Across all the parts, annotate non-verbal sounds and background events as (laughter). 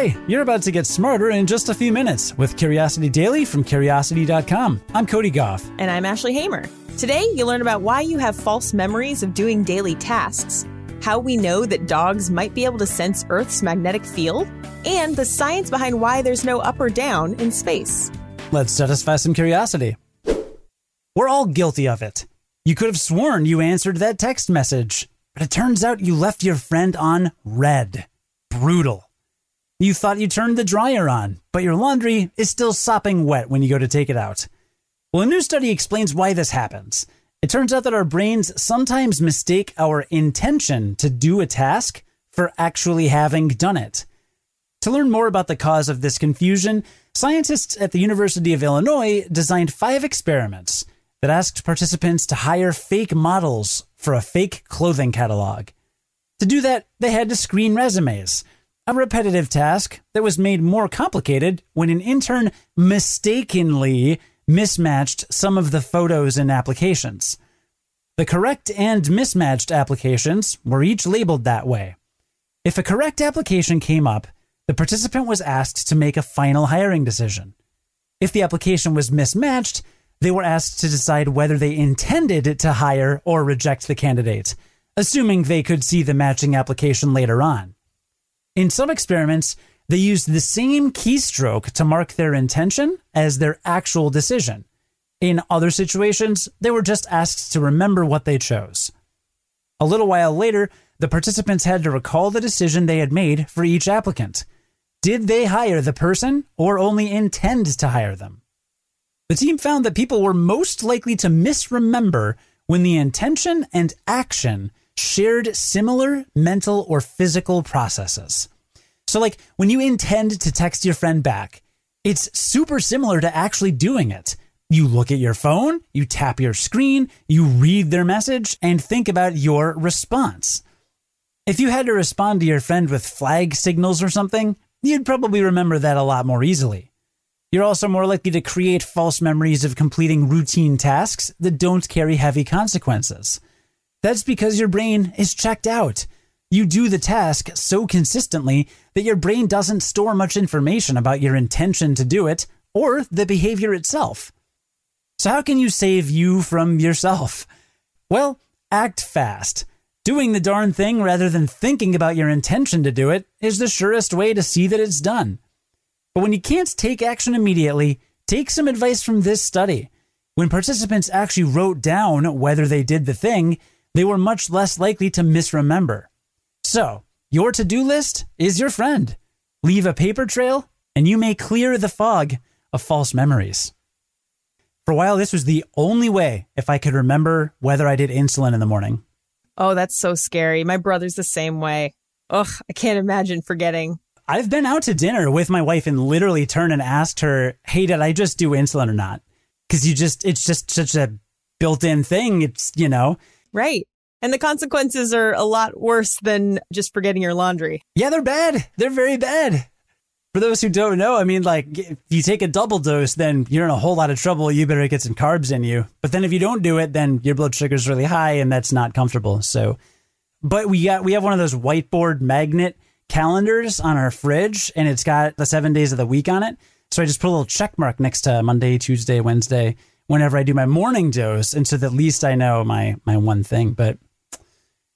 Hi, you're about to get smarter in just a few minutes with Curiosity Daily from Curiosity.com. I'm Cody Gough. And I'm Ashley Hamer. Today, you'll learn about why you have false memories of doing daily tasks, how we know that dogs might be able to sense Earth's magnetic field, and the science behind why there's no up or down in space. Let's satisfy some curiosity. We're all guilty of it. You could have sworn you answered that text message, but it turns out you left your friend on read. Brutal. You thought you turned the dryer on, but your laundry is still sopping wet when you go to take it out. Well, a new study explains why this happens. It turns out that our brains sometimes mistake our intention to do a task for actually having done it. To learn more about the cause of this confusion, scientists at the University of Illinois designed five experiments that asked participants to hire fake models for a fake clothing catalog. To do that, they had to screen resumes a repetitive task that was made more complicated when an intern mistakenly mismatched some of the photos and applications. The correct and mismatched applications were each labeled that way. If a correct application came up, the participant was asked to make a final hiring decision. If the application was mismatched, they were asked to decide whether they intended to hire or reject the candidate, assuming they could see the matching application later on. In some experiments, they used the same keystroke to mark their intention as their actual decision. In other situations, they were just asked to remember what they chose. A little while later, the participants had to recall the decision they had made for each applicant. Did they hire the person or only intend to hire them? The team found that people were most likely to misremember when the intention and action shared similar mental or physical processes. So, like when you intend to text your friend back, it's super similar to actually doing it. You look at your phone, you tap your screen, you read their message, and think about your response. If you had to respond to your friend with flag signals or something, you'd probably remember that a lot more easily. You're also more likely to create false memories of completing routine tasks that don't carry heavy consequences. That's because your brain is checked out. You do the task so consistently that your brain doesn't store much information about your intention to do it or the behavior itself. So, how can you save you from yourself? Well, act fast. Doing the darn thing rather than thinking about your intention to do it is the surest way to see that it's done. But when you can't take action immediately, take some advice from this study. When participants actually wrote down whether they did the thing, they were much less likely to misremember. So, your to do list is your friend. Leave a paper trail, and you may clear the fog of false memories. For a while, this was the only way if I could remember whether I did insulin in the morning. Oh, that's so scary. My brother's the same way. Ugh, I can't imagine forgetting. I've been out to dinner with my wife and literally turned and asked her, Hey, did I just do insulin or not? Because you just, it's just such a built in thing. It's, you know, Right. And the consequences are a lot worse than just forgetting your laundry. Yeah, they're bad. They're very bad. For those who don't know, I mean, like, if you take a double dose, then you're in a whole lot of trouble. You better get some carbs in you. But then if you don't do it, then your blood sugar's really high and that's not comfortable. So, but we got, we have one of those whiteboard magnet calendars on our fridge and it's got the seven days of the week on it. So I just put a little check mark next to Monday, Tuesday, Wednesday whenever I do my morning dose. And so at least I know my, my one thing. But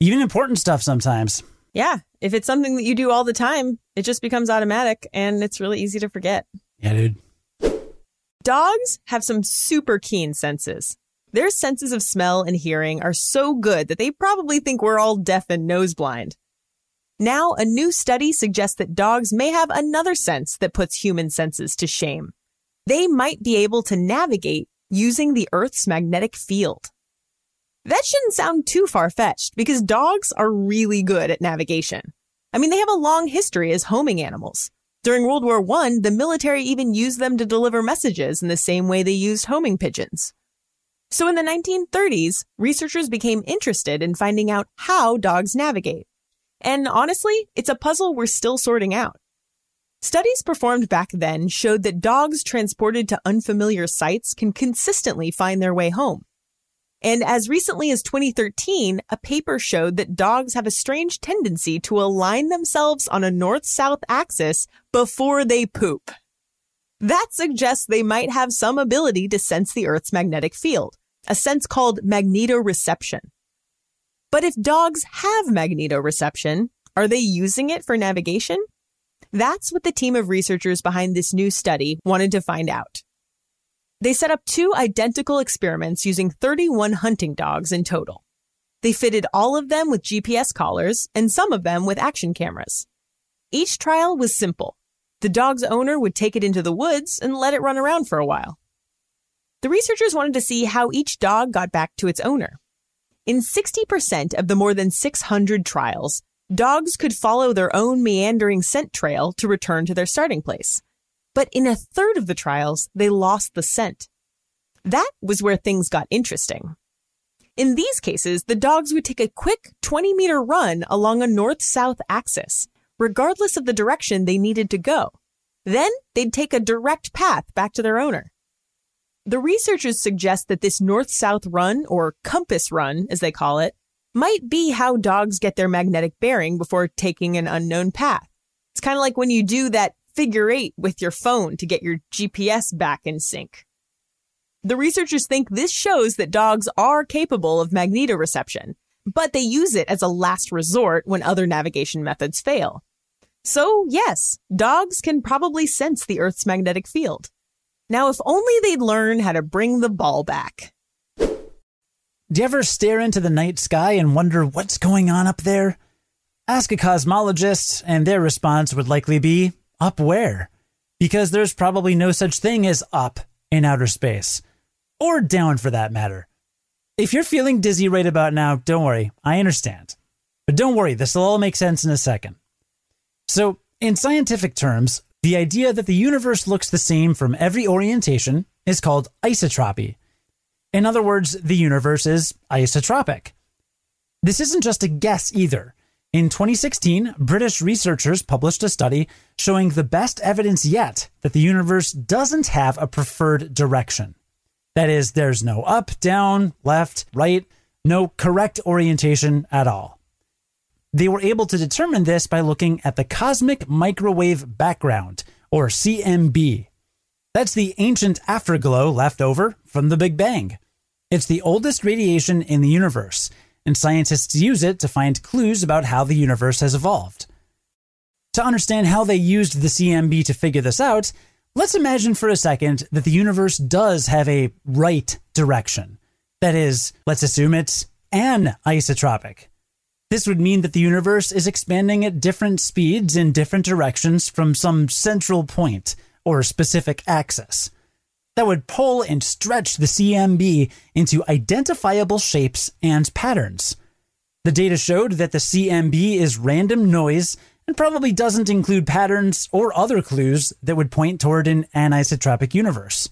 even important stuff sometimes. Yeah. If it's something that you do all the time, it just becomes automatic and it's really easy to forget. Yeah, dude. Dogs have some super keen senses. Their senses of smell and hearing are so good that they probably think we're all deaf and nose blind. Now, a new study suggests that dogs may have another sense that puts human senses to shame. They might be able to navigate using the Earth's magnetic field. That shouldn't sound too far fetched because dogs are really good at navigation. I mean, they have a long history as homing animals. During World War I, the military even used them to deliver messages in the same way they used homing pigeons. So in the 1930s, researchers became interested in finding out how dogs navigate. And honestly, it's a puzzle we're still sorting out. Studies performed back then showed that dogs transported to unfamiliar sites can consistently find their way home. And as recently as 2013, a paper showed that dogs have a strange tendency to align themselves on a north-south axis before they poop. That suggests they might have some ability to sense the Earth's magnetic field, a sense called magnetoreception. But if dogs have magnetoreception, are they using it for navigation? That's what the team of researchers behind this new study wanted to find out. They set up two identical experiments using 31 hunting dogs in total. They fitted all of them with GPS collars and some of them with action cameras. Each trial was simple. The dog's owner would take it into the woods and let it run around for a while. The researchers wanted to see how each dog got back to its owner. In 60% of the more than 600 trials, dogs could follow their own meandering scent trail to return to their starting place. But in a third of the trials, they lost the scent. That was where things got interesting. In these cases, the dogs would take a quick 20 meter run along a north south axis, regardless of the direction they needed to go. Then they'd take a direct path back to their owner. The researchers suggest that this north south run, or compass run, as they call it, might be how dogs get their magnetic bearing before taking an unknown path. It's kind of like when you do that figure eight with your phone to get your GPS back in sync. The researchers think this shows that dogs are capable of magnetoreception, but they use it as a last resort when other navigation methods fail. So, yes, dogs can probably sense the Earth's magnetic field. Now, if only they'd learn how to bring the ball back. Do you ever stare into the night sky and wonder what's going on up there? Ask a cosmologist, and their response would likely be up where? Because there's probably no such thing as up in outer space, or down for that matter. If you're feeling dizzy right about now, don't worry, I understand. But don't worry, this will all make sense in a second. So, in scientific terms, the idea that the universe looks the same from every orientation is called isotropy in other words, the universe is isotropic. This isn't just a guess either. In 2016, British researchers published a study showing the best evidence yet that the universe doesn't have a preferred direction. That is, there's no up, down, left, right, no correct orientation at all. They were able to determine this by looking at the cosmic microwave background, or CMB. That's the ancient afterglow left over from the Big Bang. It's the oldest radiation in the universe, and scientists use it to find clues about how the universe has evolved. To understand how they used the CMB to figure this out, let's imagine for a second that the universe does have a right direction. That is, let's assume it's anisotropic. This would mean that the universe is expanding at different speeds in different directions from some central point or specific axis that would pull and stretch the CMB into identifiable shapes and patterns. The data showed that the CMB is random noise and probably doesn't include patterns or other clues that would point toward an anisotropic universe.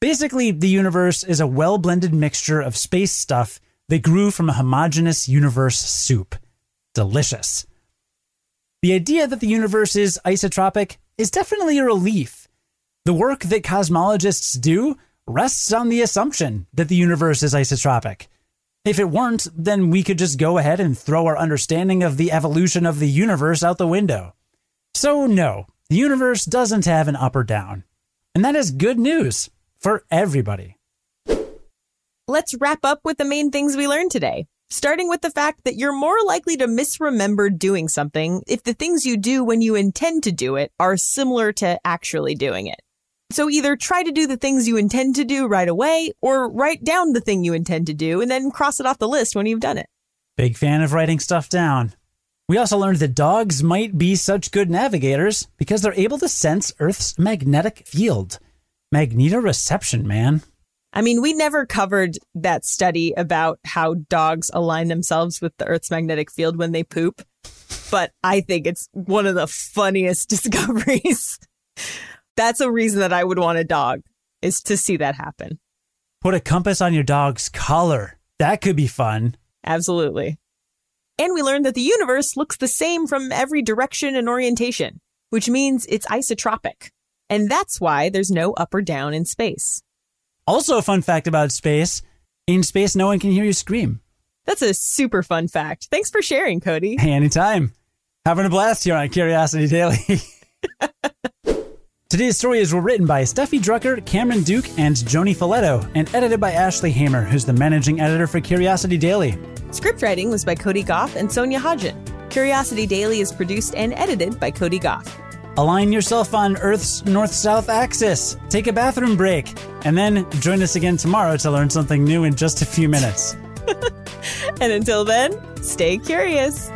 Basically, the universe is a well blended mixture of space stuff that grew from a homogeneous universe soup. Delicious. The idea that the universe is isotropic is definitely a relief the work that cosmologists do rests on the assumption that the universe is isotropic. If it weren't, then we could just go ahead and throw our understanding of the evolution of the universe out the window. So, no, the universe doesn't have an up or down. And that is good news for everybody. Let's wrap up with the main things we learned today. Starting with the fact that you're more likely to misremember doing something if the things you do when you intend to do it are similar to actually doing it. So either try to do the things you intend to do right away or write down the thing you intend to do and then cross it off the list when you've done it. Big fan of writing stuff down. We also learned that dogs might be such good navigators because they're able to sense Earth's magnetic field. Magnetoreception, man. I mean, we never covered that study about how dogs align themselves with the Earth's magnetic field when they poop, but I think it's one of the funniest (laughs) discoveries. That's a reason that I would want a dog is to see that happen. Put a compass on your dog's collar. That could be fun. Absolutely. And we learned that the universe looks the same from every direction and orientation, which means it's isotropic. And that's why there's no up or down in space. Also, a fun fact about space In space, no one can hear you scream. That's a super fun fact. Thanks for sharing, Cody. Hey, anytime. Having a blast here on Curiosity Daily. (laughs) Today's stories were written by Steffi Drucker, Cameron Duke, and Joanie Faletto, and edited by Ashley Hamer, who's the managing editor for Curiosity Daily. Script writing was by Cody Gough and Sonia Hodgen. Curiosity Daily is produced and edited by Cody Gough. Align yourself on Earth's north south axis, take a bathroom break, and then join us again tomorrow to learn something new in just a few minutes. (laughs) And until then, stay curious.